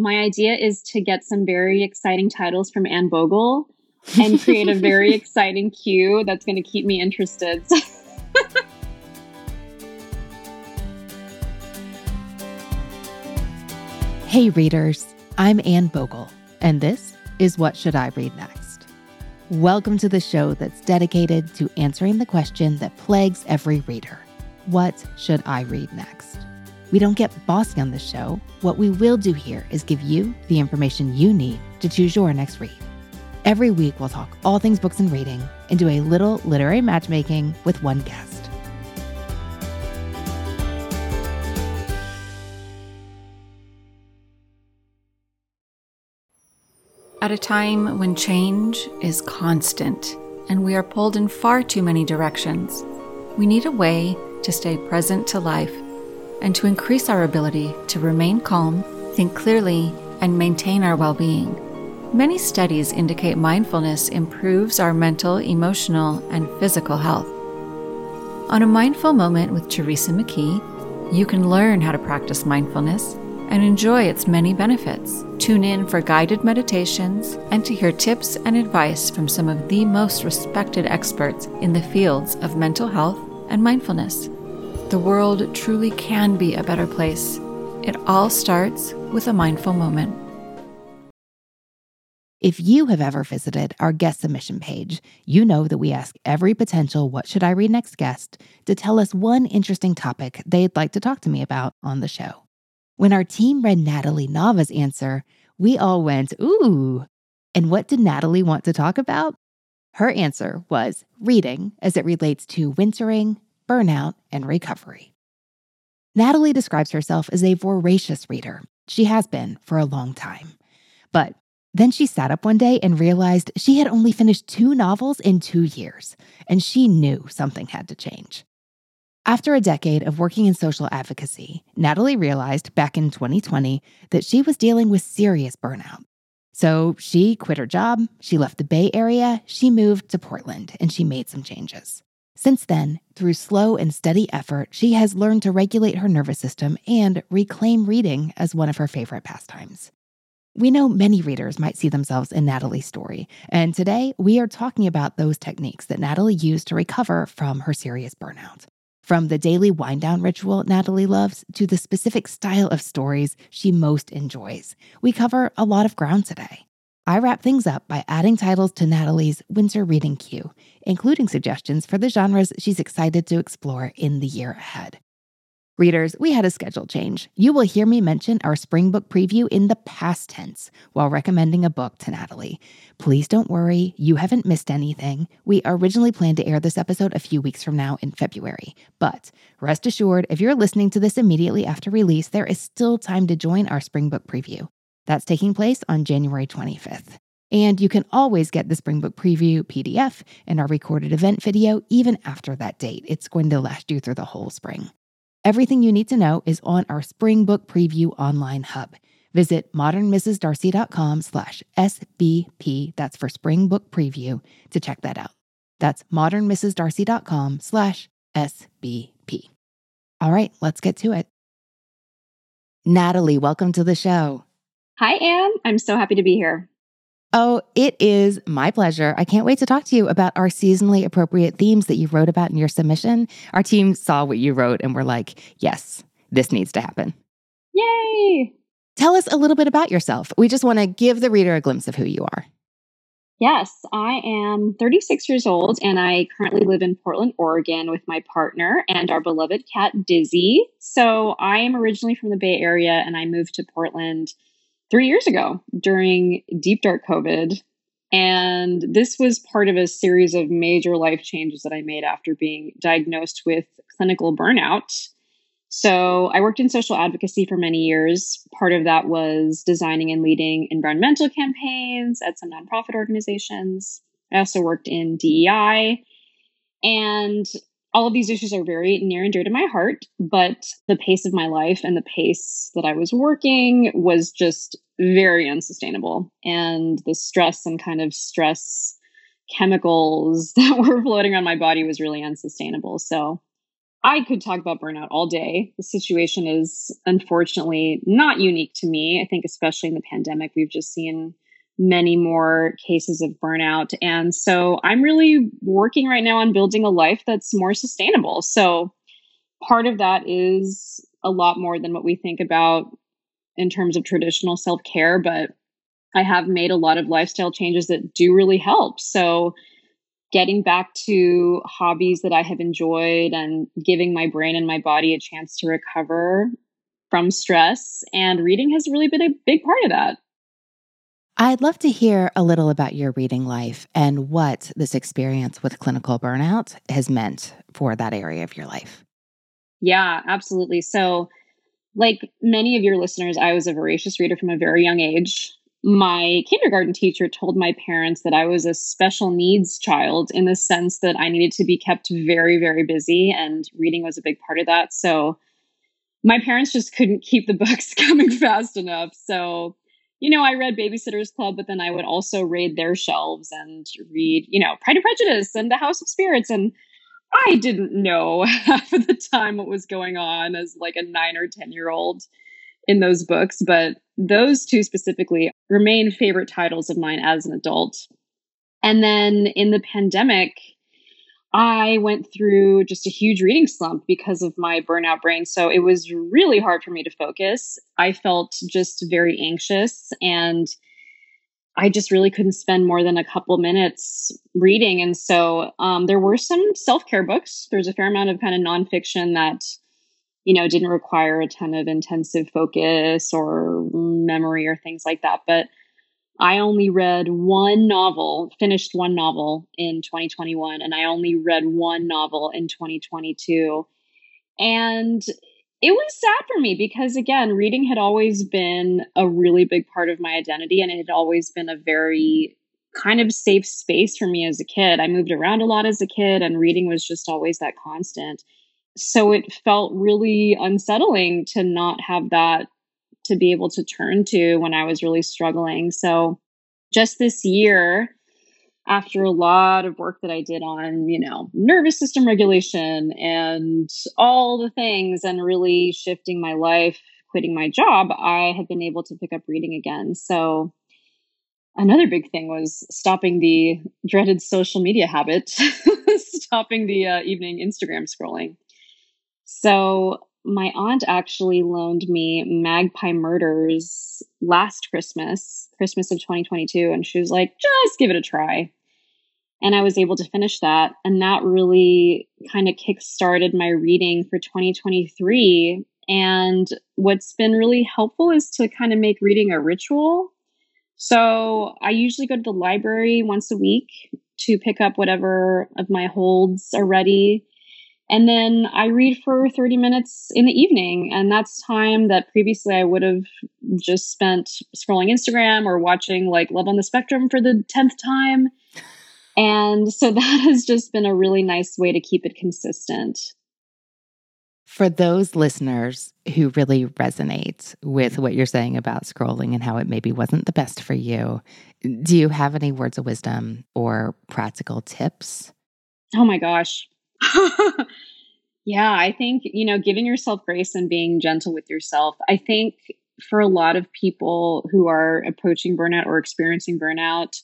My idea is to get some very exciting titles from Anne Bogel and create a very exciting queue that's going to keep me interested. hey, readers, I'm Anne Bogel, and this is What Should I Read Next? Welcome to the show that's dedicated to answering the question that plagues every reader What should I read next? We don't get bossy on this show. What we will do here is give you the information you need to choose your next read. Every week, we'll talk all things books and reading and do a little literary matchmaking with one guest. At a time when change is constant and we are pulled in far too many directions, we need a way to stay present to life and to increase our ability to remain calm, think clearly, and maintain our well being. Many studies indicate mindfulness improves our mental, emotional, and physical health. On a mindful moment with Teresa McKee, you can learn how to practice mindfulness and enjoy its many benefits. Tune in for guided meditations and to hear tips and advice from some of the most respected experts in the fields of mental health and mindfulness. The world truly can be a better place. It all starts with a mindful moment. If you have ever visited our guest submission page, you know that we ask every potential What Should I Read Next guest to tell us one interesting topic they'd like to talk to me about on the show. When our team read Natalie Nava's answer, we all went, Ooh. And what did Natalie want to talk about? Her answer was reading as it relates to wintering, burnout, and recovery. Natalie describes herself as a voracious reader. She has been for a long time. But then she sat up one day and realized she had only finished two novels in two years, and she knew something had to change. After a decade of working in social advocacy, Natalie realized back in 2020 that she was dealing with serious burnout. So she quit her job, she left the Bay Area, she moved to Portland, and she made some changes. Since then, through slow and steady effort, she has learned to regulate her nervous system and reclaim reading as one of her favorite pastimes. We know many readers might see themselves in Natalie's story, and today we are talking about those techniques that Natalie used to recover from her serious burnout. From the daily wind down ritual Natalie loves to the specific style of stories she most enjoys, we cover a lot of ground today. I wrap things up by adding titles to Natalie's winter reading queue, including suggestions for the genres she's excited to explore in the year ahead. Readers, we had a schedule change. You will hear me mention our spring book preview in the past tense while recommending a book to Natalie. Please don't worry, you haven't missed anything. We originally planned to air this episode a few weeks from now in February. But rest assured, if you're listening to this immediately after release, there is still time to join our spring book preview. That's taking place on January 25th. And you can always get the Spring Book Preview PDF and our recorded event video even after that date. It's going to last you through the whole spring. Everything you need to know is on our Spring Book Preview online hub. Visit modernmrsdarcy.com slash SBP, that's for Spring Book Preview, to check that out. That's modernmrsdarcy.com slash SBP. All right, let's get to it. Natalie, welcome to the show. Hi, Anne. I'm so happy to be here. Oh, it is my pleasure. I can't wait to talk to you about our seasonally appropriate themes that you wrote about in your submission. Our team saw what you wrote and we're like, yes, this needs to happen. Yay! Tell us a little bit about yourself. We just want to give the reader a glimpse of who you are. Yes, I am 36 years old and I currently live in Portland, Oregon with my partner and our beloved cat, Dizzy. So I am originally from the Bay Area and I moved to Portland three years ago during deep dark COVID. And this was part of a series of major life changes that I made after being diagnosed with clinical burnout. So I worked in social advocacy for many years. Part of that was designing and leading environmental campaigns at some nonprofit organizations. I also worked in DEI. And all of these issues are very near and dear to my heart, but the pace of my life and the pace that I was working was just very unsustainable. And the stress and kind of stress chemicals that were floating around my body was really unsustainable. So I could talk about burnout all day. The situation is unfortunately not unique to me. I think, especially in the pandemic, we've just seen many more cases of burnout. And so I'm really working right now on building a life that's more sustainable. So part of that is a lot more than what we think about in terms of traditional self care, but I have made a lot of lifestyle changes that do really help. So getting back to hobbies that I have enjoyed and giving my brain and my body a chance to recover from stress. And reading has really been a big part of that. I'd love to hear a little about your reading life and what this experience with clinical burnout has meant for that area of your life. Yeah, absolutely. So, like many of your listeners, I was a voracious reader from a very young age my kindergarten teacher told my parents that I was a special needs child in the sense that I needed to be kept very, very busy, and reading was a big part of that. So my parents just couldn't keep the books coming fast enough. So, you know, I read Babysitter's Club, but then I would also raid their shelves and read, you know, Pride and Prejudice and The House of Spirits. And I didn't know half of the time what was going on as like a nine or 10 year old in those books, but those two specifically remain favorite titles of mine as an adult. And then in the pandemic, I went through just a huge reading slump because of my burnout brain. So it was really hard for me to focus. I felt just very anxious and I just really couldn't spend more than a couple minutes reading. And so um, there were some self care books. There's a fair amount of kind of nonfiction that you know, didn't require a ton of intensive focus or memory or things like that. But I only read one novel, finished one novel in 2021, and I only read one novel in 2022. And it was sad for me because, again, reading had always been a really big part of my identity, and it had always been a very kind of safe space for me as a kid. I moved around a lot as a kid, and reading was just always that constant so it felt really unsettling to not have that to be able to turn to when I was really struggling. So just this year, after a lot of work that I did on, you know, nervous system regulation and all the things and really shifting my life, quitting my job, I have been able to pick up reading again. So another big thing was stopping the dreaded social media habit, stopping the uh, evening Instagram scrolling. So my aunt actually loaned me Magpie Murders last Christmas, Christmas of 2022, and she was like, just give it a try. And I was able to finish that. And that really kind of kick started my reading for 2023. And what's been really helpful is to kind of make reading a ritual. So I usually go to the library once a week to pick up whatever of my holds are ready and then I read for 30 minutes in the evening. And that's time that previously I would have just spent scrolling Instagram or watching like Love on the Spectrum for the 10th time. And so that has just been a really nice way to keep it consistent. For those listeners who really resonate with what you're saying about scrolling and how it maybe wasn't the best for you, do you have any words of wisdom or practical tips? Oh my gosh. yeah, I think, you know, giving yourself grace and being gentle with yourself. I think for a lot of people who are approaching burnout or experiencing burnout,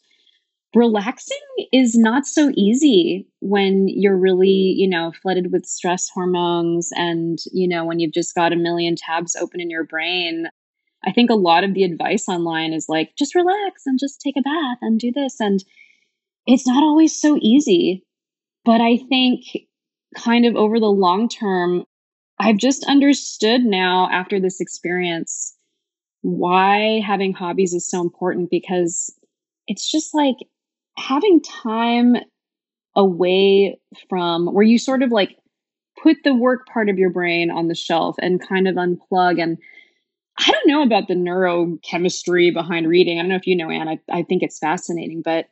relaxing is not so easy when you're really, you know, flooded with stress hormones and, you know, when you've just got a million tabs open in your brain. I think a lot of the advice online is like, just relax and just take a bath and do this. And it's not always so easy. But I think kind of over the long term, I've just understood now after this experience why having hobbies is so important because it's just like having time away from where you sort of like put the work part of your brain on the shelf and kind of unplug and I don't know about the neurochemistry behind reading. I don't know if you know, Anne. I, I think it's fascinating, but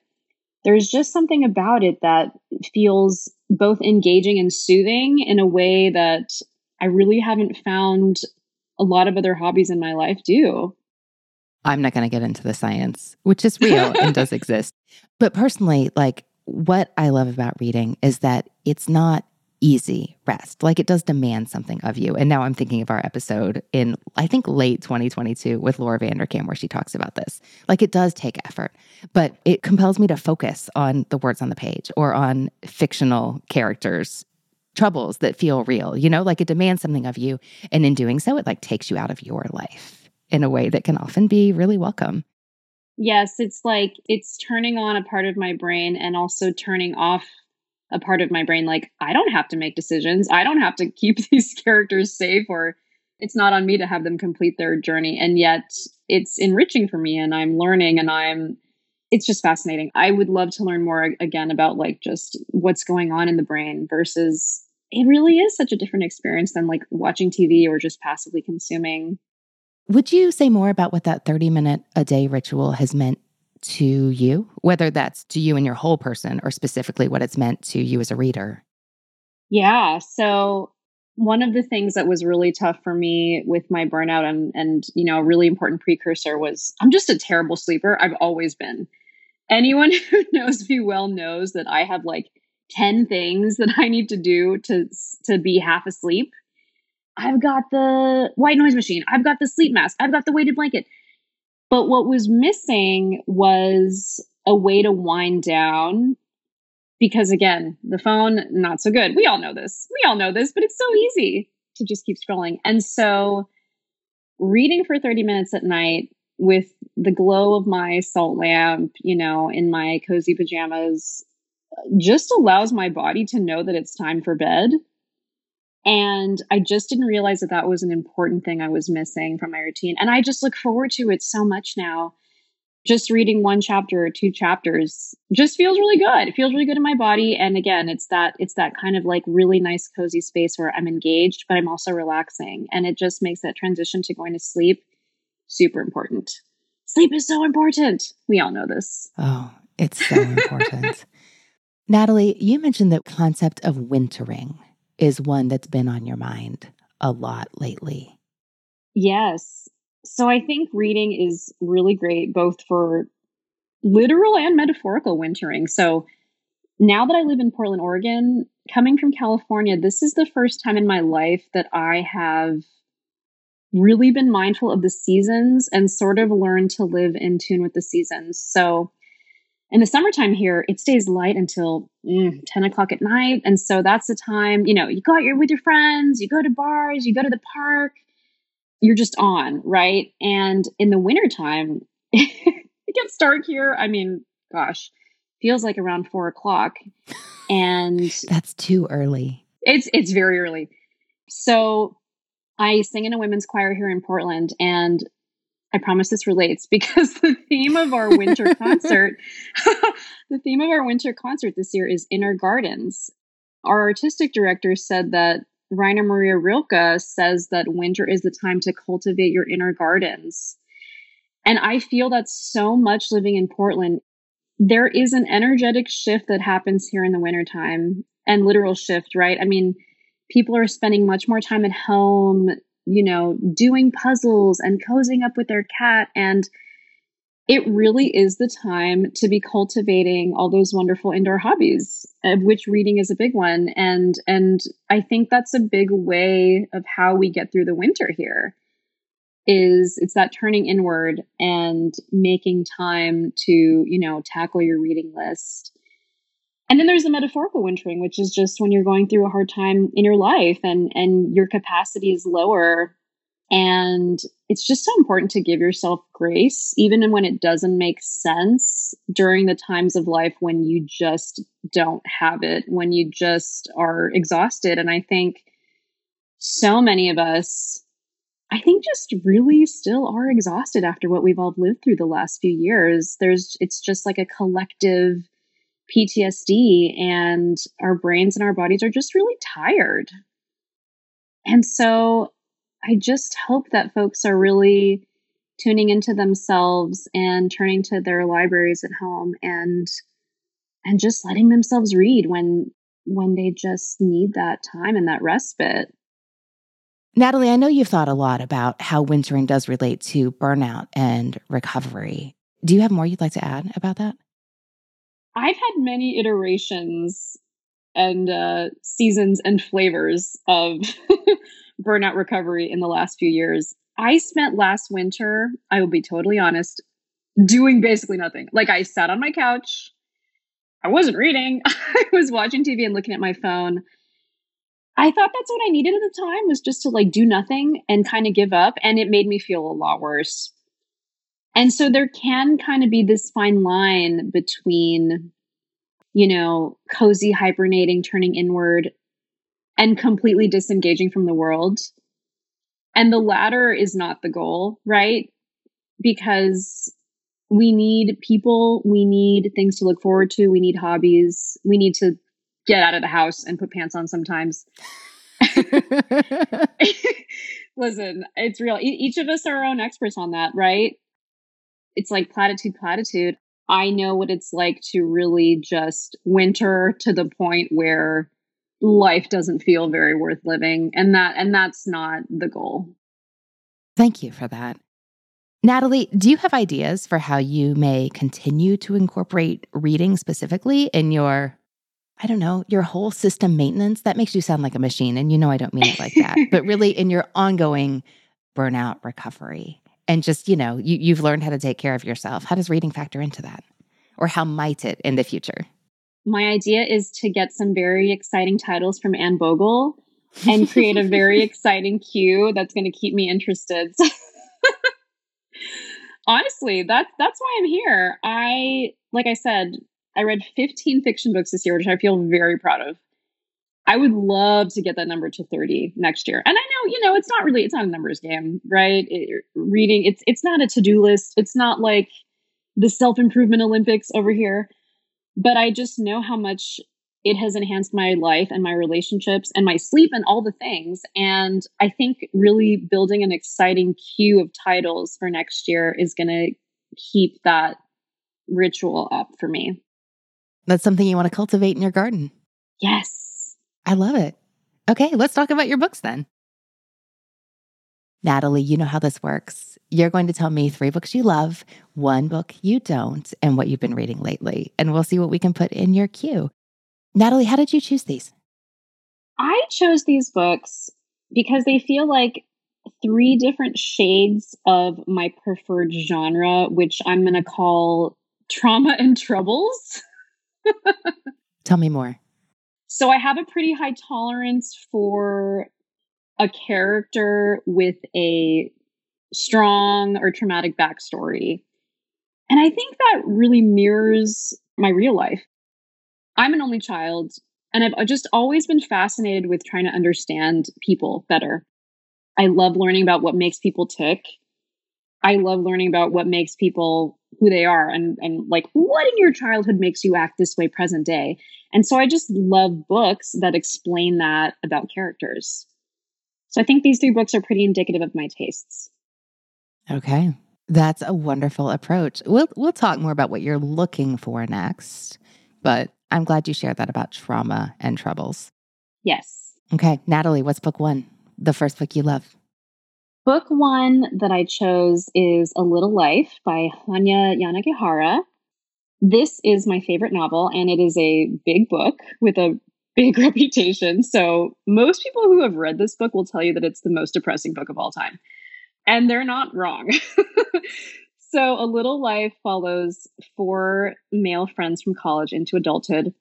there's just something about it that feels both engaging and soothing in a way that I really haven't found a lot of other hobbies in my life do. I'm not going to get into the science, which is real and does exist. But personally, like what I love about reading is that it's not easy rest. Like it does demand something of you. And now I'm thinking of our episode in, I think, late 2022 with Laura Vanderkam, where she talks about this. Like it does take effort, but it compels me to focus on the words on the page or on fictional characters' troubles that feel real. You know, like it demands something of you. And in doing so, it like takes you out of your life in a way that can often be really welcome. Yes, it's like it's turning on a part of my brain and also turning off a part of my brain like I don't have to make decisions. I don't have to keep these characters safe or it's not on me to have them complete their journey and yet it's enriching for me and I'm learning and I'm it's just fascinating. I would love to learn more again about like just what's going on in the brain versus it really is such a different experience than like watching TV or just passively consuming. Would you say more about what that 30 minute a day ritual has meant to you, whether that's to you and your whole person or specifically what it's meant to you as a reader? Yeah. So, one of the things that was really tough for me with my burnout and, and, you know, a really important precursor was I'm just a terrible sleeper. I've always been. Anyone who knows me well knows that I have like 10 things that I need to do to to be half asleep. I've got the white noise machine. I've got the sleep mask. I've got the weighted blanket. But what was missing was a way to wind down because again, the phone not so good. We all know this. We all know this, but it's so easy to just keep scrolling. And so reading for 30 minutes at night with the glow of my salt lamp, you know, in my cozy pajamas uh, just allows my body to know that it's time for bed and I just didn't realize that that was an important thing I was missing from my routine. And I just look forward to it so much now. Just reading one chapter or two chapters just feels really good. It feels really good in my body. And again, it's that it's that kind of like really nice cozy space where I'm engaged, but I'm also relaxing. And it just makes that transition to going to sleep super important. Sleep is so important. We all know this. Oh, it's so important. Natalie, you mentioned the concept of wintering is one that's been on your mind a lot lately. Yes. So I think reading is really great both for literal and metaphorical wintering. So now that I live in Portland, Oregon, coming from California, this is the first time in my life that I have really been mindful of the seasons and sort of learned to live in tune with the seasons. So in the summertime here, it stays light until mm, 10 o'clock at night. And so that's the time, you know, you go out with your friends, you go to bars, you go to the park, you're just on, right? And in the wintertime, it gets dark here. I mean, gosh, feels like around four o'clock. And that's too early. It's it's very early. So I sing in a women's choir here in Portland, and I promise this relates because the theme of our winter concert, the theme of our winter concert this year is inner gardens. Our artistic director said that Rainer Maria Rilke says that winter is the time to cultivate your inner gardens. And I feel that so much living in Portland. There is an energetic shift that happens here in the wintertime and literal shift, right? I mean, people are spending much more time at home you know, doing puzzles and cozying up with their cat. And it really is the time to be cultivating all those wonderful indoor hobbies, of which reading is a big one. And and I think that's a big way of how we get through the winter here. Is it's that turning inward and making time to, you know, tackle your reading list and then there's the metaphorical wintering, which is just when you're going through a hard time in your life and and your capacity is lower. And it's just so important to give yourself grace, even when it doesn't make sense during the times of life when you just don't have it, when you just are exhausted. And I think so many of us, I think, just really still are exhausted after what we've all lived through the last few years. There's, it's just like a collective PTSD and our brains and our bodies are just really tired. And so I just hope that folks are really tuning into themselves and turning to their libraries at home and and just letting themselves read when when they just need that time and that respite. Natalie, I know you've thought a lot about how wintering does relate to burnout and recovery. Do you have more you'd like to add about that? I've had many iterations and uh, seasons and flavors of burnout recovery in the last few years. I spent last winter, I will be totally honest, doing basically nothing. Like I sat on my couch, I wasn't reading, I was watching TV and looking at my phone. I thought that's what I needed at the time was just to like do nothing and kind of give up. And it made me feel a lot worse. And so there can kind of be this fine line between, you know, cozy hibernating, turning inward, and completely disengaging from the world. And the latter is not the goal, right? Because we need people, we need things to look forward to, we need hobbies, we need to get out of the house and put pants on sometimes. Listen, it's real. E- each of us are our own experts on that, right? It's like platitude, platitude. I know what it's like to really just winter to the point where life doesn't feel very worth living and that and that's not the goal. Thank you for that. Natalie, do you have ideas for how you may continue to incorporate reading specifically in your I don't know, your whole system maintenance? That makes you sound like a machine and you know I don't mean it like that, but really in your ongoing burnout recovery and just, you know, you, you've learned how to take care of yourself. How does reading factor into that? Or how might it in the future? My idea is to get some very exciting titles from Anne Bogel and create a very exciting cue that's going to keep me interested. Honestly, that's that's why I'm here. I like I said, I read 15 fiction books this year, which I feel very proud of. I would love to get that number to 30 next year. And I know, you know, it's not really it's not a numbers game, right? It, reading it's it's not a to-do list. It's not like the self-improvement Olympics over here. But I just know how much it has enhanced my life and my relationships and my sleep and all the things. And I think really building an exciting queue of titles for next year is going to keep that ritual up for me. That's something you want to cultivate in your garden. Yes. I love it. Okay, let's talk about your books then. Natalie, you know how this works. You're going to tell me three books you love, one book you don't, and what you've been reading lately. And we'll see what we can put in your queue. Natalie, how did you choose these? I chose these books because they feel like three different shades of my preferred genre, which I'm going to call trauma and troubles. Tell me more. So I have a pretty high tolerance for a character with a strong or traumatic backstory. And I think that really mirrors my real life. I'm an only child, and I've just always been fascinated with trying to understand people better. I love learning about what makes people tick. I love learning about what makes people who they are and and like what in your childhood makes you act this way present day. And so I just love books that explain that about characters. So I think these three books are pretty indicative of my tastes. Okay. That's a wonderful approach. We'll we'll talk more about what you're looking for next, but I'm glad you shared that about trauma and troubles. Yes. Okay, Natalie, what's book 1? The first book you love. Book 1 that I chose is A Little Life by Hanya Yanagihara. This is my favorite novel and it is a big book with a big reputation. So most people who have read this book will tell you that it's the most depressing book of all time. And they're not wrong. so, A Little Life follows four male friends from college into adulthood.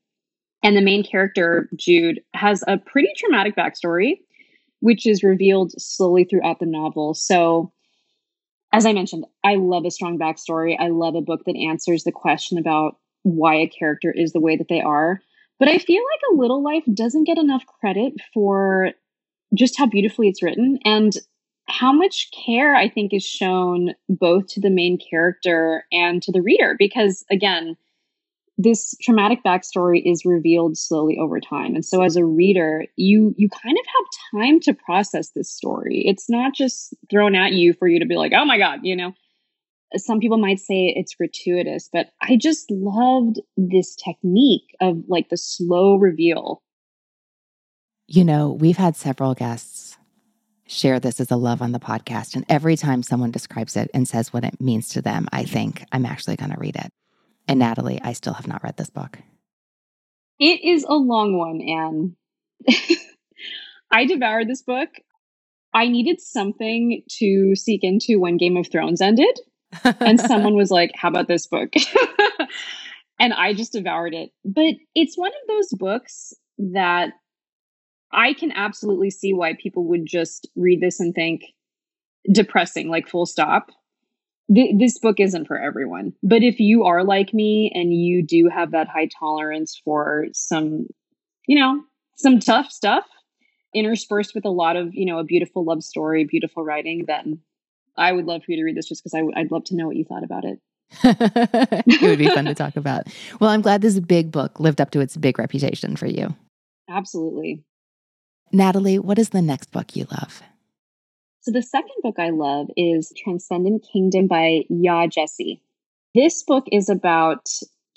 And the main character, Jude, has a pretty traumatic backstory, which is revealed slowly throughout the novel. So, as I mentioned, I love a strong backstory. I love a book that answers the question about why a character is the way that they are. But I feel like A Little Life doesn't get enough credit for just how beautifully it's written. And how much care I think is shown both to the main character and to the reader because again this traumatic backstory is revealed slowly over time and so as a reader you you kind of have time to process this story it's not just thrown at you for you to be like oh my god you know some people might say it's gratuitous but i just loved this technique of like the slow reveal you know we've had several guests share this as a love on the podcast. And every time someone describes it and says what it means to them, I think I'm actually going to read it. And Natalie, I still have not read this book. It is a long one, Anne. I devoured this book. I needed something to seek into when Game of Thrones ended. and someone was like, How about this book? and I just devoured it. But it's one of those books that I can absolutely see why people would just read this and think depressing, like full stop. Th- this book isn't for everyone. But if you are like me and you do have that high tolerance for some, you know, some tough stuff interspersed with a lot of, you know, a beautiful love story, beautiful writing, then I would love for you to read this just because I'd love to know what you thought about it. it would be fun to talk about. Well, I'm glad this big book lived up to its big reputation for you. Absolutely. Natalie, what is the next book you love? So, the second book I love is Transcendent Kingdom by Yaa Gyasi. This book is about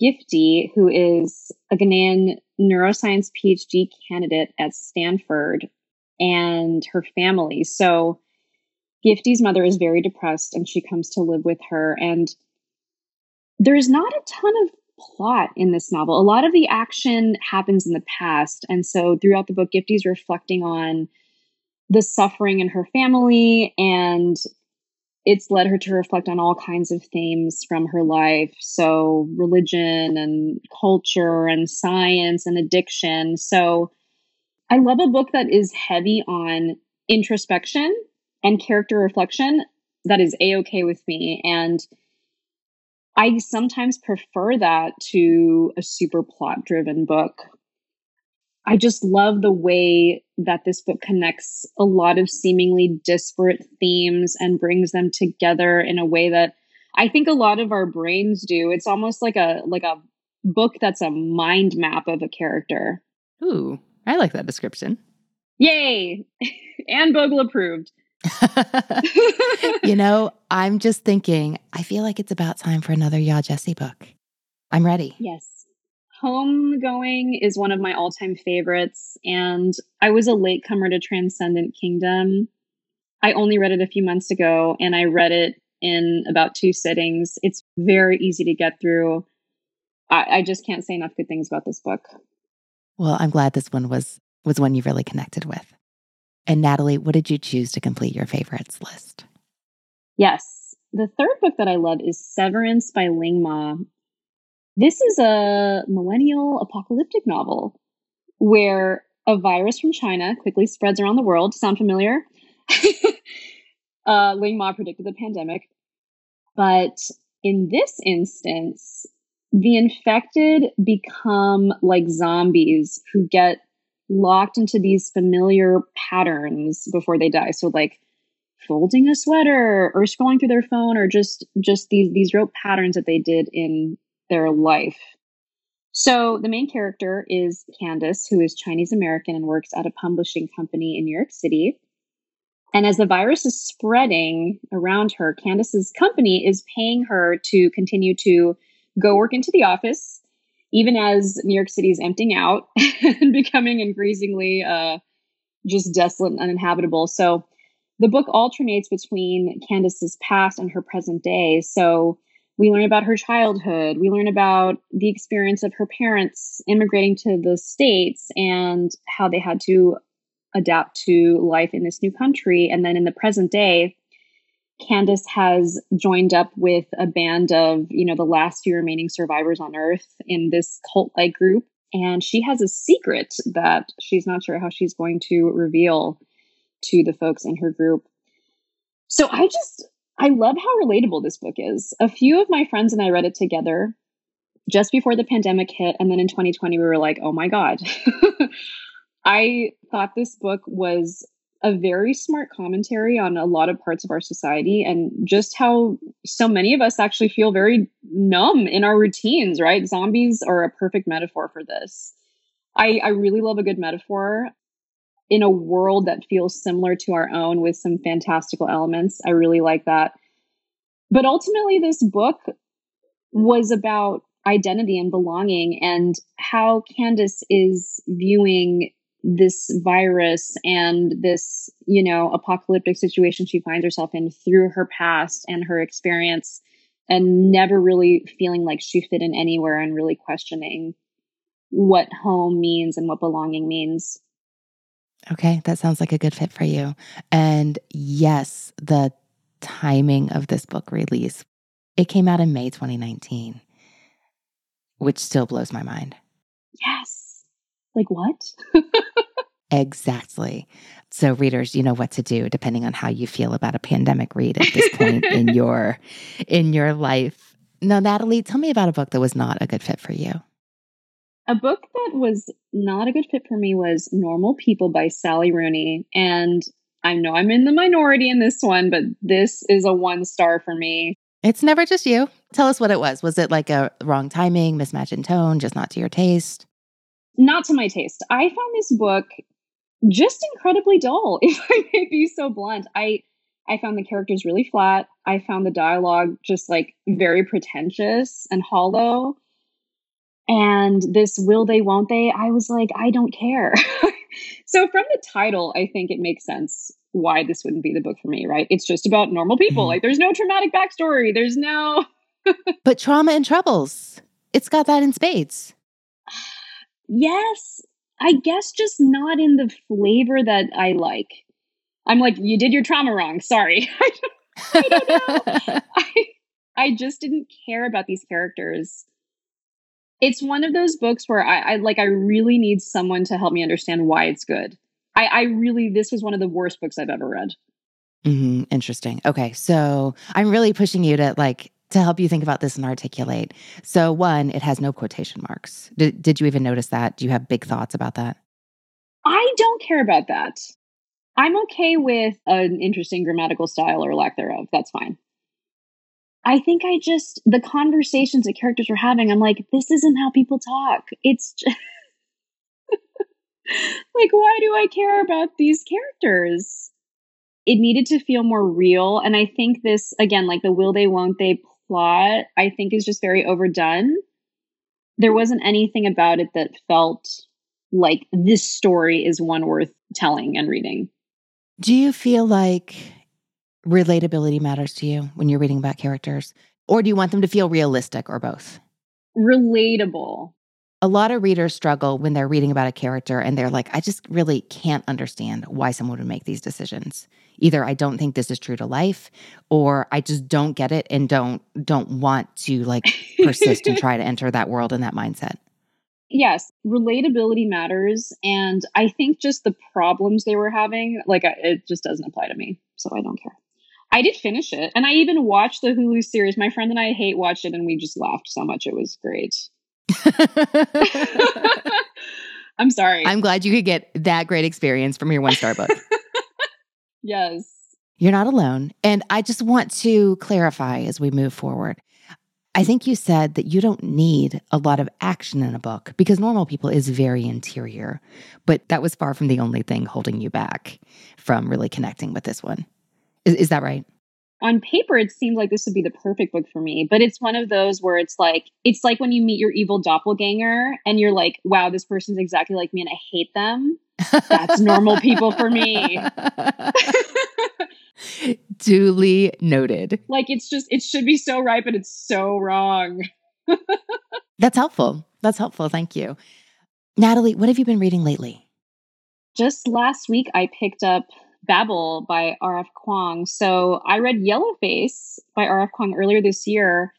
Gifty, who is a Ghanaian neuroscience PhD candidate at Stanford, and her family. So, Gifty's mother is very depressed and she comes to live with her. And there's not a ton of plot in this novel. A lot of the action happens in the past. And so throughout the book, Gifty's reflecting on the suffering in her family and it's led her to reflect on all kinds of themes from her life. So, religion and culture and science and addiction. So, I love a book that is heavy on introspection and character reflection. That is a okay with me. And I sometimes prefer that to a super plot driven book. I just love the way that this book connects a lot of seemingly disparate themes and brings them together in a way that I think a lot of our brains do. It's almost like a like a book that's a mind map of a character. Ooh, I like that description. Yay! Anne Bogel approved. you know, I'm just thinking, I feel like it's about time for another Yaa Gyasi book. I'm ready. Yes. Homegoing is one of my all time favorites, and I was a latecomer to Transcendent Kingdom. I only read it a few months ago, and I read it in about two sittings. It's very easy to get through. I, I just can't say enough good things about this book. Well, I'm glad this one was was one you really connected with. And Natalie, what did you choose to complete your favorites list? Yes. The third book that I love is Severance by Ling Ma. This is a millennial apocalyptic novel where a virus from China quickly spreads around the world. Sound familiar? uh, Ling Ma predicted the pandemic. But in this instance, the infected become like zombies who get locked into these familiar patterns before they die. So like folding a sweater or scrolling through their phone or just just these these rote patterns that they did in their life. So the main character is Candace, who is Chinese American and works at a publishing company in New York City. And as the virus is spreading around her, Candace's company is paying her to continue to go work into the office even as New York City is emptying out and becoming increasingly uh, just desolate and uninhabitable. So the book alternates between Candace's past and her present day. So we learn about her childhood. We learn about the experience of her parents immigrating to the States and how they had to adapt to life in this new country. And then in the present day, Candace has joined up with a band of, you know, the last few remaining survivors on Earth in this cult like group. And she has a secret that she's not sure how she's going to reveal to the folks in her group. So I just, I love how relatable this book is. A few of my friends and I read it together just before the pandemic hit. And then in 2020, we were like, oh my God. I thought this book was a very smart commentary on a lot of parts of our society and just how so many of us actually feel very numb in our routines, right? Zombies are a perfect metaphor for this. I, I really love a good metaphor in a world that feels similar to our own with some fantastical elements. I really like that. But ultimately, this book was about identity and belonging and how Candace is viewing this virus and this, you know, apocalyptic situation she finds herself in through her past and her experience and never really feeling like she fit in anywhere and really questioning what home means and what belonging means. Okay, that sounds like a good fit for you. And yes, the timing of this book release, it came out in May 2019, which still blows my mind. Yes. Like what? exactly. So readers, you know what to do depending on how you feel about a pandemic read at this point in your in your life. Now, Natalie, tell me about a book that was not a good fit for you. A book that was not a good fit for me was Normal People by Sally Rooney. And I know I'm in the minority in this one, but this is a one star for me. It's never just you. Tell us what it was. Was it like a wrong timing, mismatch in tone, just not to your taste? Not to my taste. I found this book just incredibly dull, if I may be so blunt. I I found the characters really flat. I found the dialogue just like very pretentious and hollow. And this will they, won't they? I was like, I don't care. so, from the title, I think it makes sense why this wouldn't be the book for me, right? It's just about normal people. Mm-hmm. Like, there's no traumatic backstory. There's no. but trauma and troubles, it's got that in spades. yes. I guess just not in the flavor that I like. I'm like, you did your trauma wrong. Sorry. I don't know. I, I just didn't care about these characters it's one of those books where I, I, like I really need someone to help me understand why it's good. I, I really this was one of the worst books I've ever read. Mm-hmm. Interesting. Okay, so I'm really pushing you to like to help you think about this and articulate. So one, it has no quotation marks. Did did you even notice that? Do you have big thoughts about that? I don't care about that. I'm okay with an interesting grammatical style or lack thereof. That's fine. I think I just the conversations that characters were having, I'm like, this isn't how people talk. It's just like, why do I care about these characters? It needed to feel more real. And I think this, again, like the will they, won't they plot, I think is just very overdone. There wasn't anything about it that felt like this story is one worth telling and reading. Do you feel like relatability matters to you when you're reading about characters? Or do you want them to feel realistic or both? Relatable. A lot of readers struggle when they're reading about a character and they're like, I just really can't understand why someone would make these decisions. Either I don't think this is true to life or I just don't get it and don't don't want to like persist and try to enter that world and that mindset. Yes, relatability matters and I think just the problems they were having like it just doesn't apply to me, so I don't care. I did finish it, and I even watched the Hulu series. My friend and I hate watched it, and we just laughed so much. It was great. I'm sorry. I'm glad you could get that great experience from your one star book. yes. You're not alone. And I just want to clarify as we move forward. I think you said that you don't need a lot of action in a book because normal people is very interior, but that was far from the only thing holding you back from really connecting with this one. Is, is that right? on paper it seems like this would be the perfect book for me but it's one of those where it's like it's like when you meet your evil doppelganger and you're like wow this person's exactly like me and i hate them. That's normal people for me. Duly noted. Like it's just it should be so right but it's so wrong. That's helpful. That's helpful. Thank you. Natalie what have you been reading lately? Just last week i picked up Babel by R.F. Kuang. So I read Yellowface by R.F. Kuang earlier this year.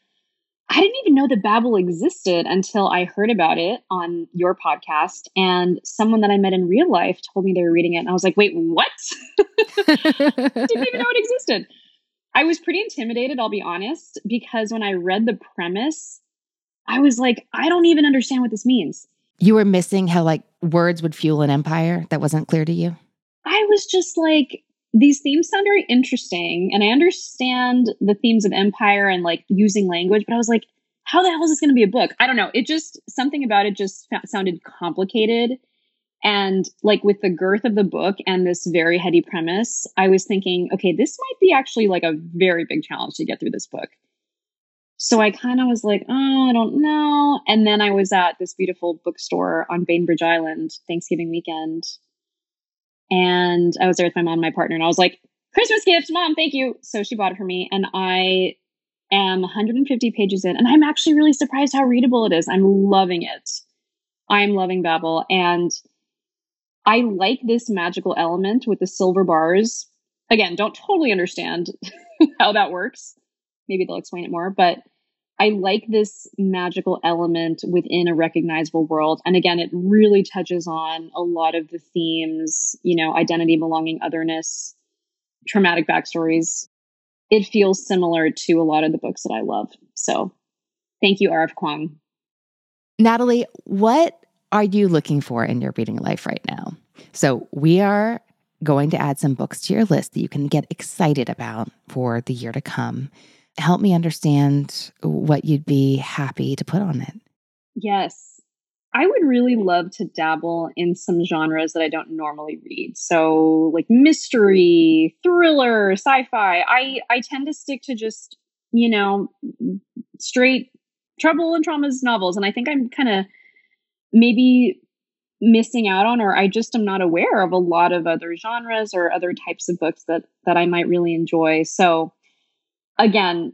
I didn't even know that Babel existed until I heard about it on your podcast. And someone that I met in real life told me they were reading it. And I was like, wait, what? didn't even know it existed. I was pretty intimidated, I'll be honest, because when I read the premise, I was like, I don't even understand what this means. You were missing how like words would fuel an empire that wasn't clear to you? I was just like, these themes sound very interesting. And I understand the themes of empire and like using language, but I was like, how the hell is this going to be a book? I don't know. It just, something about it just sounded complicated. And like with the girth of the book and this very heady premise, I was thinking, okay, this might be actually like a very big challenge to get through this book. So I kind of was like, oh, I don't know. And then I was at this beautiful bookstore on Bainbridge Island Thanksgiving weekend and I was there with my mom and my partner, and I was like, Christmas gift, mom, thank you. So she bought it for me, and I am 150 pages in, and I'm actually really surprised how readable it is. I'm loving it. I'm loving Babel. And I like this magical element with the silver bars. Again, don't totally understand how that works. Maybe they'll explain it more, but I like this magical element within a recognizable world. And again, it really touches on a lot of the themes, you know, identity, belonging, otherness, traumatic backstories. It feels similar to a lot of the books that I love. So thank you, R.F. Kuang. Natalie, what are you looking for in your reading life right now? So we are going to add some books to your list that you can get excited about for the year to come help me understand what you'd be happy to put on it. Yes. I would really love to dabble in some genres that I don't normally read. So like mystery, thriller, sci-fi. I I tend to stick to just, you know, straight trouble and traumas novels and I think I'm kind of maybe missing out on or I just am not aware of a lot of other genres or other types of books that that I might really enjoy. So again,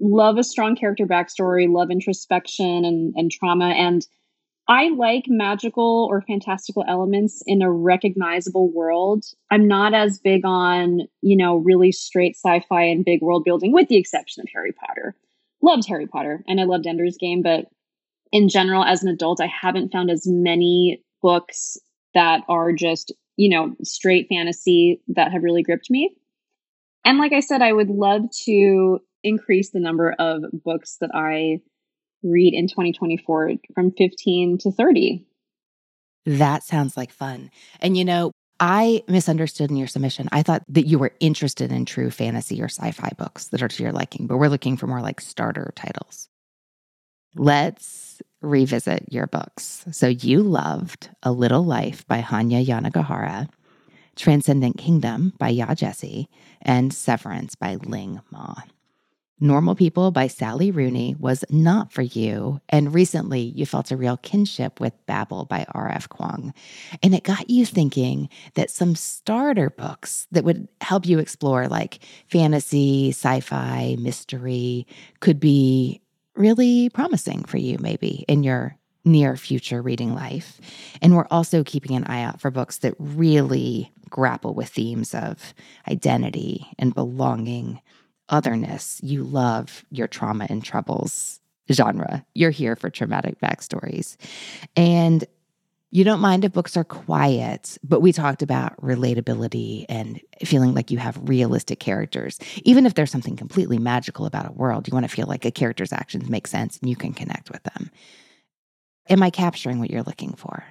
love a strong character backstory, love introspection and, and trauma. And I like magical or fantastical elements in a recognizable world. I'm not as big on, you know, really straight sci fi and big world building, with the exception of Harry Potter. Loved Harry Potter and I loved Ender's Game, but in general, as an adult, I haven't found as many books that are just, you know, straight fantasy that have really gripped me. And like I said, I would love to increase the number of books that I read in 2024 from 15 to 30. That sounds like fun. And you know, I misunderstood in your submission. I thought that you were interested in true fantasy or sci fi books that are to your liking, but we're looking for more like starter titles. Let's revisit your books. So you loved A Little Life by Hanya Yanagihara, Transcendent Kingdom by Yaa Gyasi, and Severance by Ling Ma. Normal People by Sally Rooney was not for you. And recently you felt a real kinship with Babel by R.F. Kuang. And it got you thinking that some starter books that would help you explore like fantasy, sci fi, mystery could be really promising for you, maybe in your near future reading life. And we're also keeping an eye out for books that really grapple with themes of identity and belonging, otherness. You love your trauma and troubles genre. You're here for traumatic backstories. And you don't mind if books are quiet, but we talked about relatability and feeling like you have realistic characters. Even if there's something completely magical about a world, you want to feel like a character's actions make sense and you can connect with them. Am I capturing what you're looking for?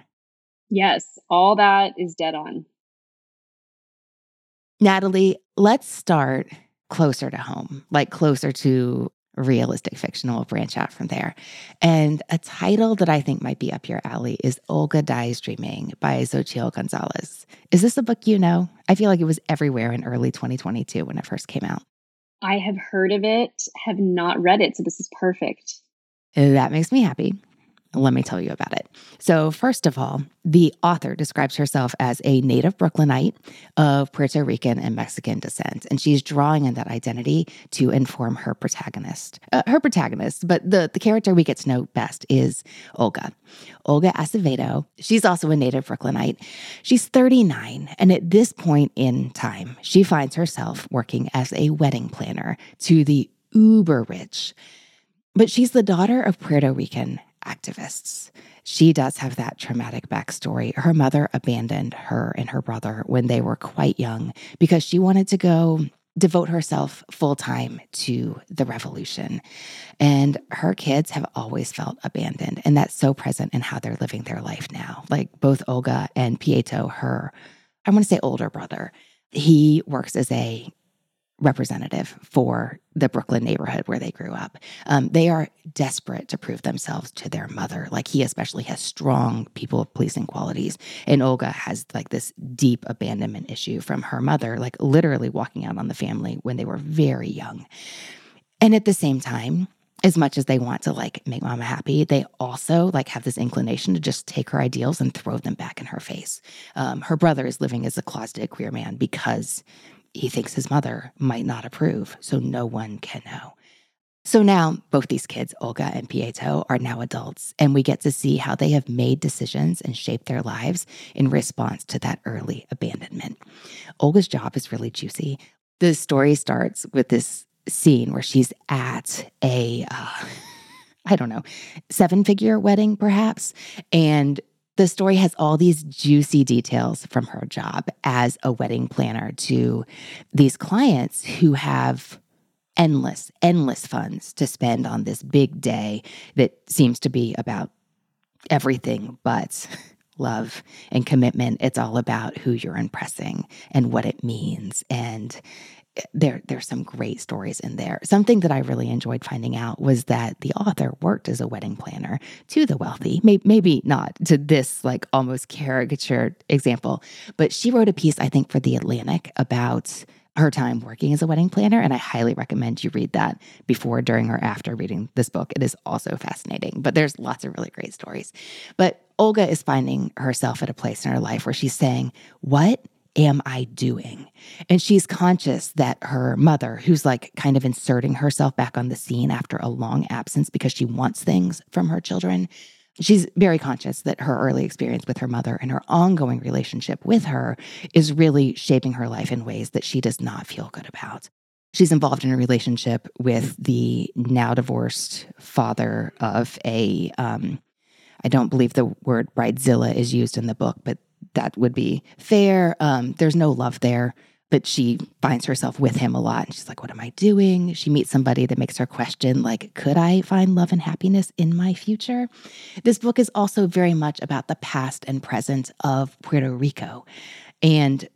Yes, all that is dead on. Natalie, let's start closer to home, like closer to realistic fiction. We'll branch out from there. And a title that I think might be up your alley is Olga Dies Dreaming by Xochitl Gonzalez. Is this a book you know? I feel like it was everywhere in early 2022 when it first came out. I have heard of it, have not read it, so this is perfect. That makes me happy. Let me tell you about it. So, first of all, the author describes herself as a native Brooklynite of Puerto Rican and Mexican descent, and she's drawing on that identity to inform her protagonist. Uh, her protagonist, but the, the character we get to know best is Olga. Olga Acevedo. She's also a native Brooklynite. She's 39, and at this point in time, she finds herself working as a wedding planner to the uber rich. But she's the daughter of Puerto Rican activists. She does have that traumatic backstory. Her mother abandoned her and her brother when they were quite young because she wanted to go devote herself full time to the revolution. And her kids have always felt abandoned. And that's so present in how they're living their life now. Like both Olga and Prieto, her, I want to say older brother, he works as a representative for the Brooklyn neighborhood where they grew up. Um, they are desperate to prove themselves to their mother. Like he especially has strong people pleasing qualities. And Olga has like this deep abandonment issue from her mother, like literally walking out on the family when they were very young. And at the same time, as much as they want to like make mama happy, they also like have this inclination to just take her ideals and throw them back in her face. Um, her brother is living as a closeted queer man because he thinks his mother might not approve, so no one can know. So now both these kids, Olga and Prieto, are now adults, and we get to see how they have made decisions and shaped their lives in response to that early abandonment. Olga's job is really juicy. The story starts with this scene where she's at a, uh, I don't know, seven figure wedding, perhaps. And the story has all these juicy details from her job as a wedding planner to these clients who have endless, endless funds to spend on this big day that seems to be about everything but love and commitment. It's all about who you're impressing and what it means. And there, there's some great stories in there. Something that I really enjoyed finding out was that the author worked as a wedding planner to the wealthy. Maybe, maybe not to this like almost caricature example, but she wrote a piece, I think, for The Atlantic about her time working as a wedding planner. And I highly recommend you read that before, during, or after reading this book. It is also fascinating, but there's lots of really great stories. But Olga is finding herself at a place in her life where she's saying, What am I doing? And she's conscious that her mother, who's like kind of inserting herself back on the scene after a long absence because she wants things from her children, She's very conscious that her early experience with her mother and her ongoing relationship with her is really shaping her life in ways that she does not feel good about. She's involved in a relationship with the now divorced father of a. Um, I don't believe the word bridezilla is used in the book, but that would be fair. Um, there's no love there but she finds herself with him a lot. And she's like, What am I doing? She meets somebody that makes her question, like, could I find love and happiness in my future? This book is also very much about the past and present of Puerto Rico and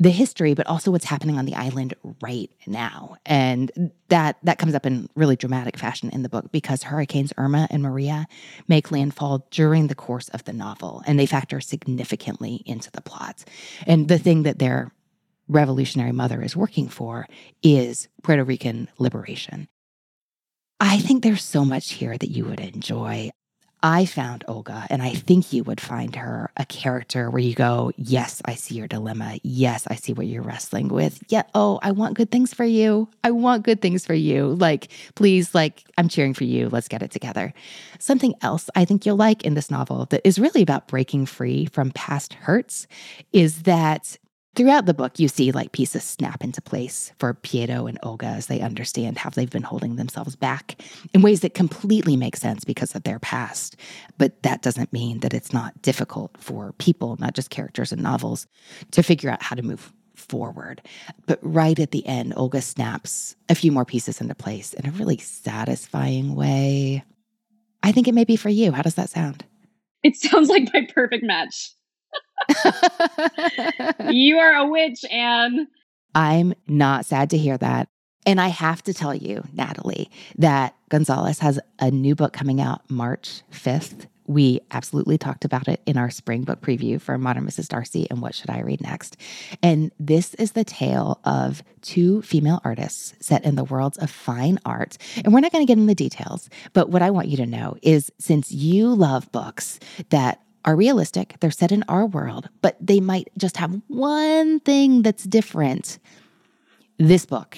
the history, but also what's happening on the island right now. And that that comes up in really dramatic fashion in the book because hurricanes Irma and Maria make landfall during the course of the novel and they factor significantly into the plot. And the thing that they're revolutionary mother is working for is Puerto Rican liberation. I think there's so much here that you would enjoy. I found Olga, and I think you would find her a character where you go, Yes, I see your dilemma. Yes, I see what you're wrestling with. Yeah, oh, I want good things for you. I want good things for you. Like, please, like, I'm cheering for you. Let's get it together. Something else I think you'll like in this novel that is really about breaking free from past hurts is that Throughout the book, you see like pieces snap into place for Prieto and Olga as they understand how they've been holding themselves back in ways that completely make sense because of their past. But that doesn't mean that it's not difficult for people, not just characters in novels, to figure out how to move forward. But right at the end, Olga snaps a few more pieces into place in a really satisfying way. I think it may be for you. How does that sound? It sounds like my perfect match. you are a witch, Anne. I'm not sad to hear that. And I have to tell you, Natalie, that Gonzalez has a new book coming out March 5th. We absolutely talked about it in our spring book preview for Modern Mrs. Darcy and What Should I Read Next? And this is the tale of two female artists set in the worlds of fine art. And we're not going to get into the details, but what I want you to know is since you love books that are realistic, they're set in our world, but they might just have one thing that's different. This book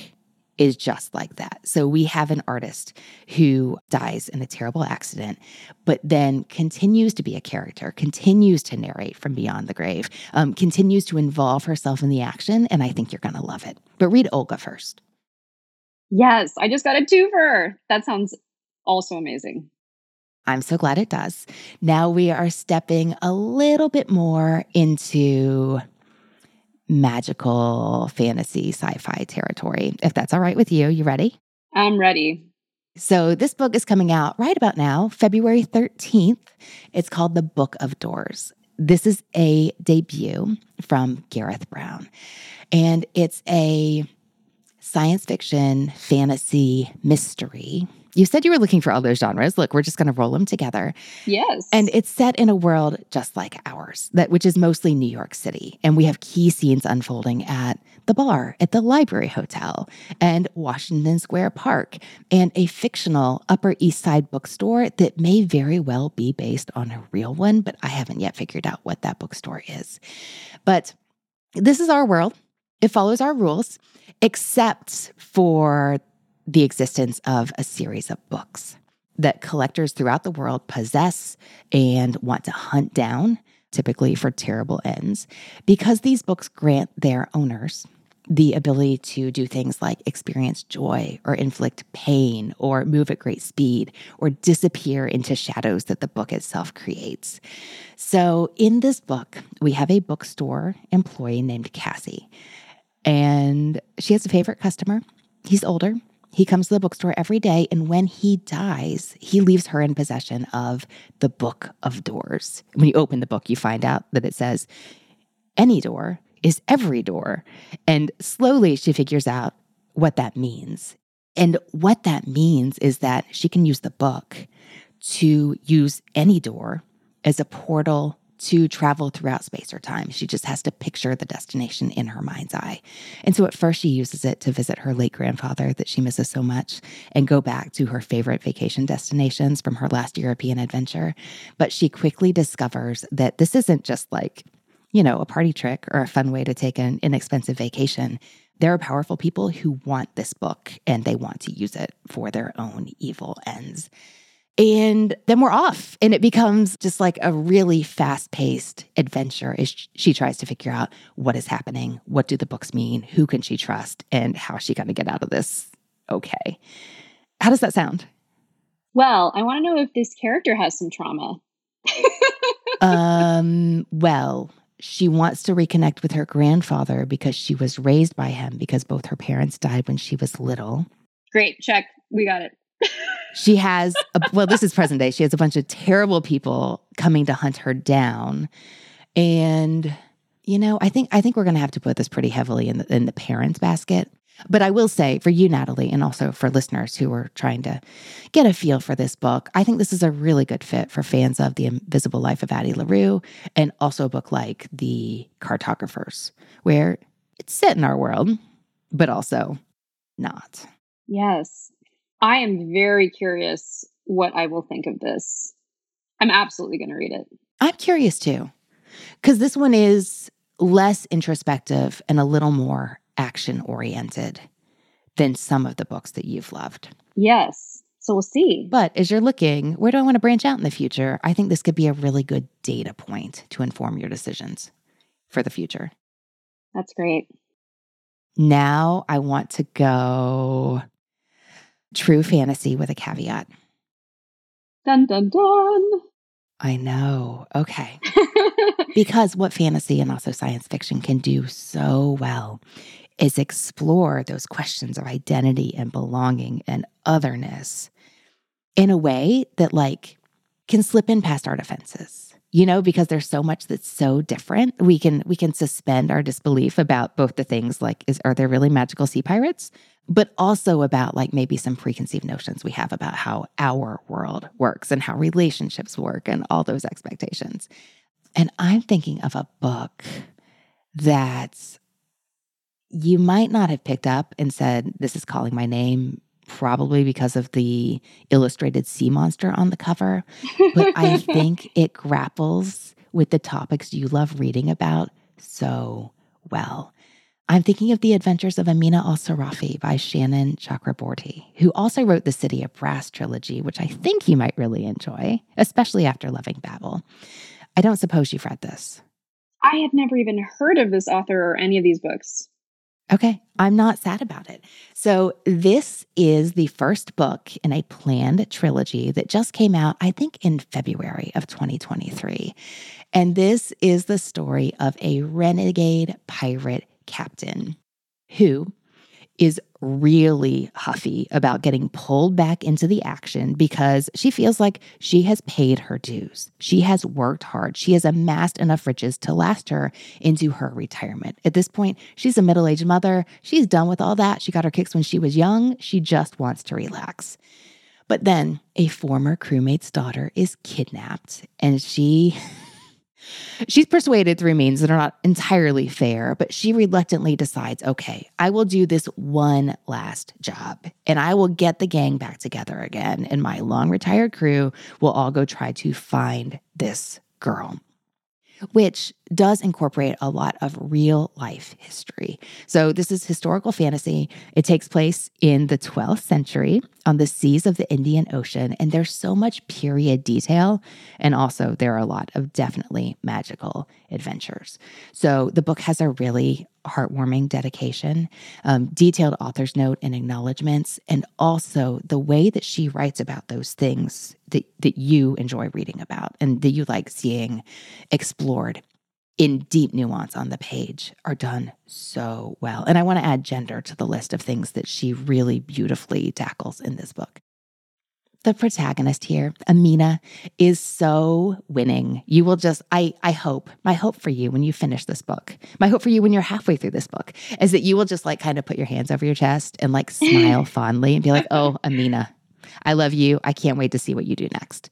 is just like that. So we have an artist who dies in a terrible accident, but then continues to be a character, continues to narrate from beyond the grave, um, continues to involve herself in the action. And I think you're going to love it. But read Olga first. Yes, I just got a twofer. That sounds also amazing. I'm so glad it does. Now we are stepping a little bit more into magical fantasy sci fi territory. If that's all right with you, you ready? I'm ready. So, this book is coming out right about now, February 13th. It's called The Book of Doors. This is a debut from Gareth Brown, and it's a science fiction, fantasy, mystery you said you were looking for all those genres. Look, we're just going to roll them together. Yes. And it's set in a world just like ours, that which is mostly New York City. And we have key scenes unfolding at the bar, at the Library Hotel, and Washington Square Park, and a fictional Upper East Side bookstore that may very well be based on a real one, but I haven't yet figured out what that bookstore is. But this is our world. It follows our rules, except for the existence of a series of books that collectors throughout the world possess and want to hunt down, typically for terrible ends, because these books grant their owners the ability to do things like experience joy or inflict pain or move at great speed or disappear into shadows that the book itself creates. So, in this book, we have a bookstore employee named Cassie, and she has a favorite customer. He's older, he comes to the bookstore every day, and when he dies, he leaves her in possession of the Book of Doors. When you open the book, you find out that it says, Any door is every door. And slowly she figures out what that means. And what that means is that she can use the book to use any door as a portal to travel throughout space or time. She just has to picture the destination in her mind's eye. And so at first, she uses it to visit her late grandfather that she misses so much and go back to her favorite vacation destinations from her last European adventure. But she quickly discovers that this isn't just like, you know, a party trick or a fun way to take an inexpensive vacation. There are powerful people who want this book and they want to use it for their own evil ends. And then we're off. And it becomes just like a really fast paced adventure as she tries to figure out what is happening, what do the books mean, who can she trust, and how is she going to get out of this okay. How does that sound? Well, I want to know if this character has some trauma. um, well, she wants to reconnect with her grandfather because she was raised by him because both her parents died when she was little. Great, check. We got it she has a, well this is present day. She has a bunch of terrible people coming to hunt her down. And you know i think i think we're going to have to put this pretty heavily in the, in the parents basket. But i will say for you natalie and also for listeners who are trying to get a feel for this book i think this is a really good fit for fans of the invisible life of addie larue and also a book like the cartographers where it's set in our world but also not. Yes I am very curious what I will think of this. I'm absolutely going to read it. I'm curious too, because this one is less introspective and a little more action oriented than some of the books that you've loved. Yes. So we'll see. But as you're looking, where do I want to branch out in the future? I think this could be a really good data point to inform your decisions for the future. That's great. Now I want to go true fantasy with a caveat. Dun, dun, dun. I know. Okay. because what fantasy and also science fiction can do so well is explore those questions of identity and belonging and otherness in a way that, like, can slip in past our defenses you know because there's so much that's so different we can we can suspend our disbelief about both the things like is are there really magical sea pirates? But also about like maybe some preconceived notions we have about how our world works and how relationships work and all those expectations. And i'm thinking of a book that you might not have picked up and said this is calling my name probably because of the illustrated sea monster on the cover. But I think it grapples with the topics you love reading about so well. I'm thinking of The Adventures of Amina al Sirafi by Shannon Chakraborty, who also wrote the City of Brass trilogy, which I think you might really enjoy, especially after loving Babel. I don't suppose you've read this. I had never even heard of this author or any of these books. Okay, I'm not sad about it. So, this is the first book in a planned trilogy that just came out, I think, in February of 2023. And this is the story of a renegade pirate captain who is really huffy about getting pulled back into the action because she feels like she has paid her dues. She has worked hard. She has amassed enough riches to last her into her retirement. At this point, she's a middle aged mother. She's done with all that. She got her kicks when she was young. She just wants to relax. But then a former crewmate's daughter is kidnapped and she She's persuaded through means that are not entirely fair, but she reluctantly decides okay, I will do this one last job and I will get the gang back together again. And my long retired crew will all go try to find this girl. Which does incorporate a lot of real life history. So, this is historical fantasy. It takes place in the 12th century on the seas of the Indian Ocean, and there's so much period detail. And also, there are a lot of definitely magical adventures. So, the book has a really heartwarming dedication, um, detailed author's note and acknowledgments, and also the way that she writes about those things that, that you enjoy reading about and that you like seeing explored in deep nuance on the page are done so well. And I want to add gender to the list of things that she really beautifully tackles in this book. The protagonist here, Amina, is so winning. You will just, I, I hope, my hope for you when you finish this book, my hope for you when you're halfway through this book is that you will just like kind of put your hands over your chest and like smile fondly and be like, oh, Amina, I love you. I can't wait to see what you do next.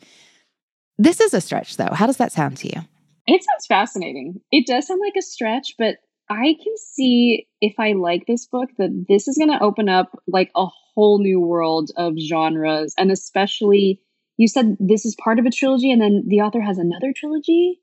This is a stretch though. How does that sound to you? It sounds fascinating. It does sound like a stretch, but I can see if I like this book that this is going to open up like a whole new world of genres. And especially, you said this is part of a trilogy, and then the author has another trilogy.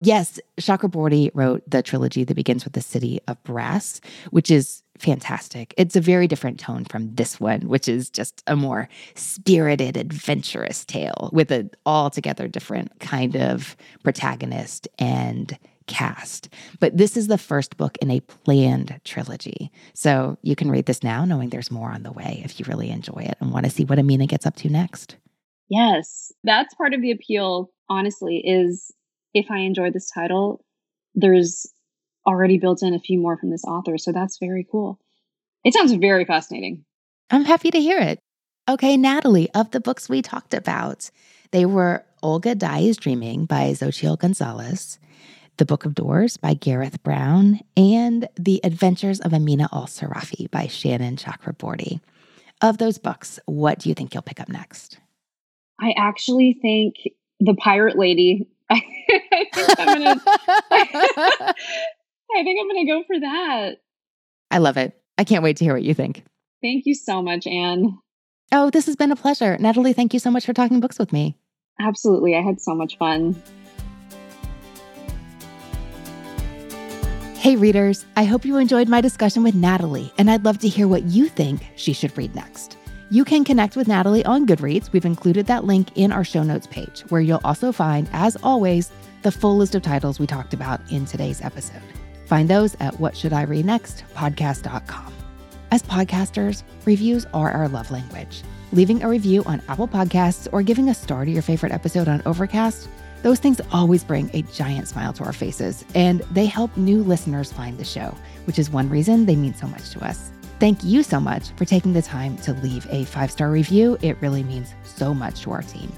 Yes, Chakraborty wrote the trilogy that begins with the city of brass, which is fantastic. It's a very different tone from this one, which is just a more spirited, adventurous tale with an altogether different kind of protagonist and cast. But this is the first book in a planned trilogy. So you can read this now, knowing there's more on the way if you really enjoy it and want to see what Amina gets up to next. Yes, that's part of the appeal, honestly, is if I enjoy this title, there's already built in a few more from this author. So that's very cool. It sounds very fascinating. I'm happy to hear it. Okay, Natalie, of the books we talked about, they were Olga Dies Dreaming by Xochitl Gonzalez, The Book of Doors by Gareth Brown, and The Adventures of Amina al Sirafi by Shannon Chakraborty. Of those books, what do you think you'll pick up next? I actually think The Pirate Lady I think I'm gonna. I think I'm gonna go for that. I love it. I can't wait to hear what you think. Thank you so much, Anne. Oh, this has been a pleasure. Natalie, thank you so much for talking books with me. Absolutely. I had so much fun. Hey, readers. I hope you enjoyed my discussion with Natalie, and I'd love to hear what you think she should read next. You can connect with Natalie on Goodreads. We've included that link in our show notes page, where you'll also find, as always, the full list of titles we talked about in today's episode. Find those at What Should I Read Next podcast.com. As podcasters, reviews are our love language. Leaving a review on Apple Podcasts or giving a star to your favorite episode on Overcast, those things always bring a giant smile to our faces, and they help new listeners find the show, which is one reason they mean so much to us. Thank you so much for taking the time to leave a five star review. It really means so much to our team.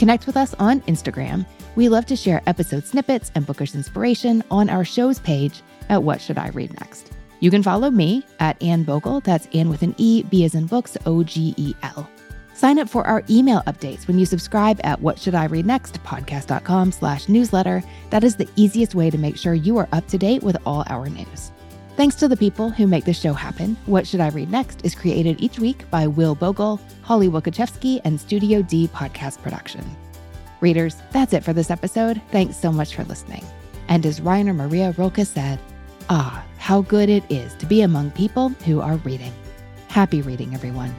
Connect with us on Instagram. We love to share episode snippets and bookish inspiration on our show's page at What Should I Read Next. You can follow me at Anne Bogel. That's Anne with an E, B as in books, O G E L. Sign up for our email updates when you subscribe at What Should I Read Next podcast.com slash newsletter. That is the easiest way to make sure you are up to date with all our news. Thanks to the people who make this show happen, What Should I Read Next is created each week by Will Bogel, Holly Wielkoszewski, and Studio D Podcast Production. Readers, that's it for this episode. Thanks so much for listening. And as Rainer Maria Rilke said, ah, how good it is to be among people who are reading. Happy reading, everyone.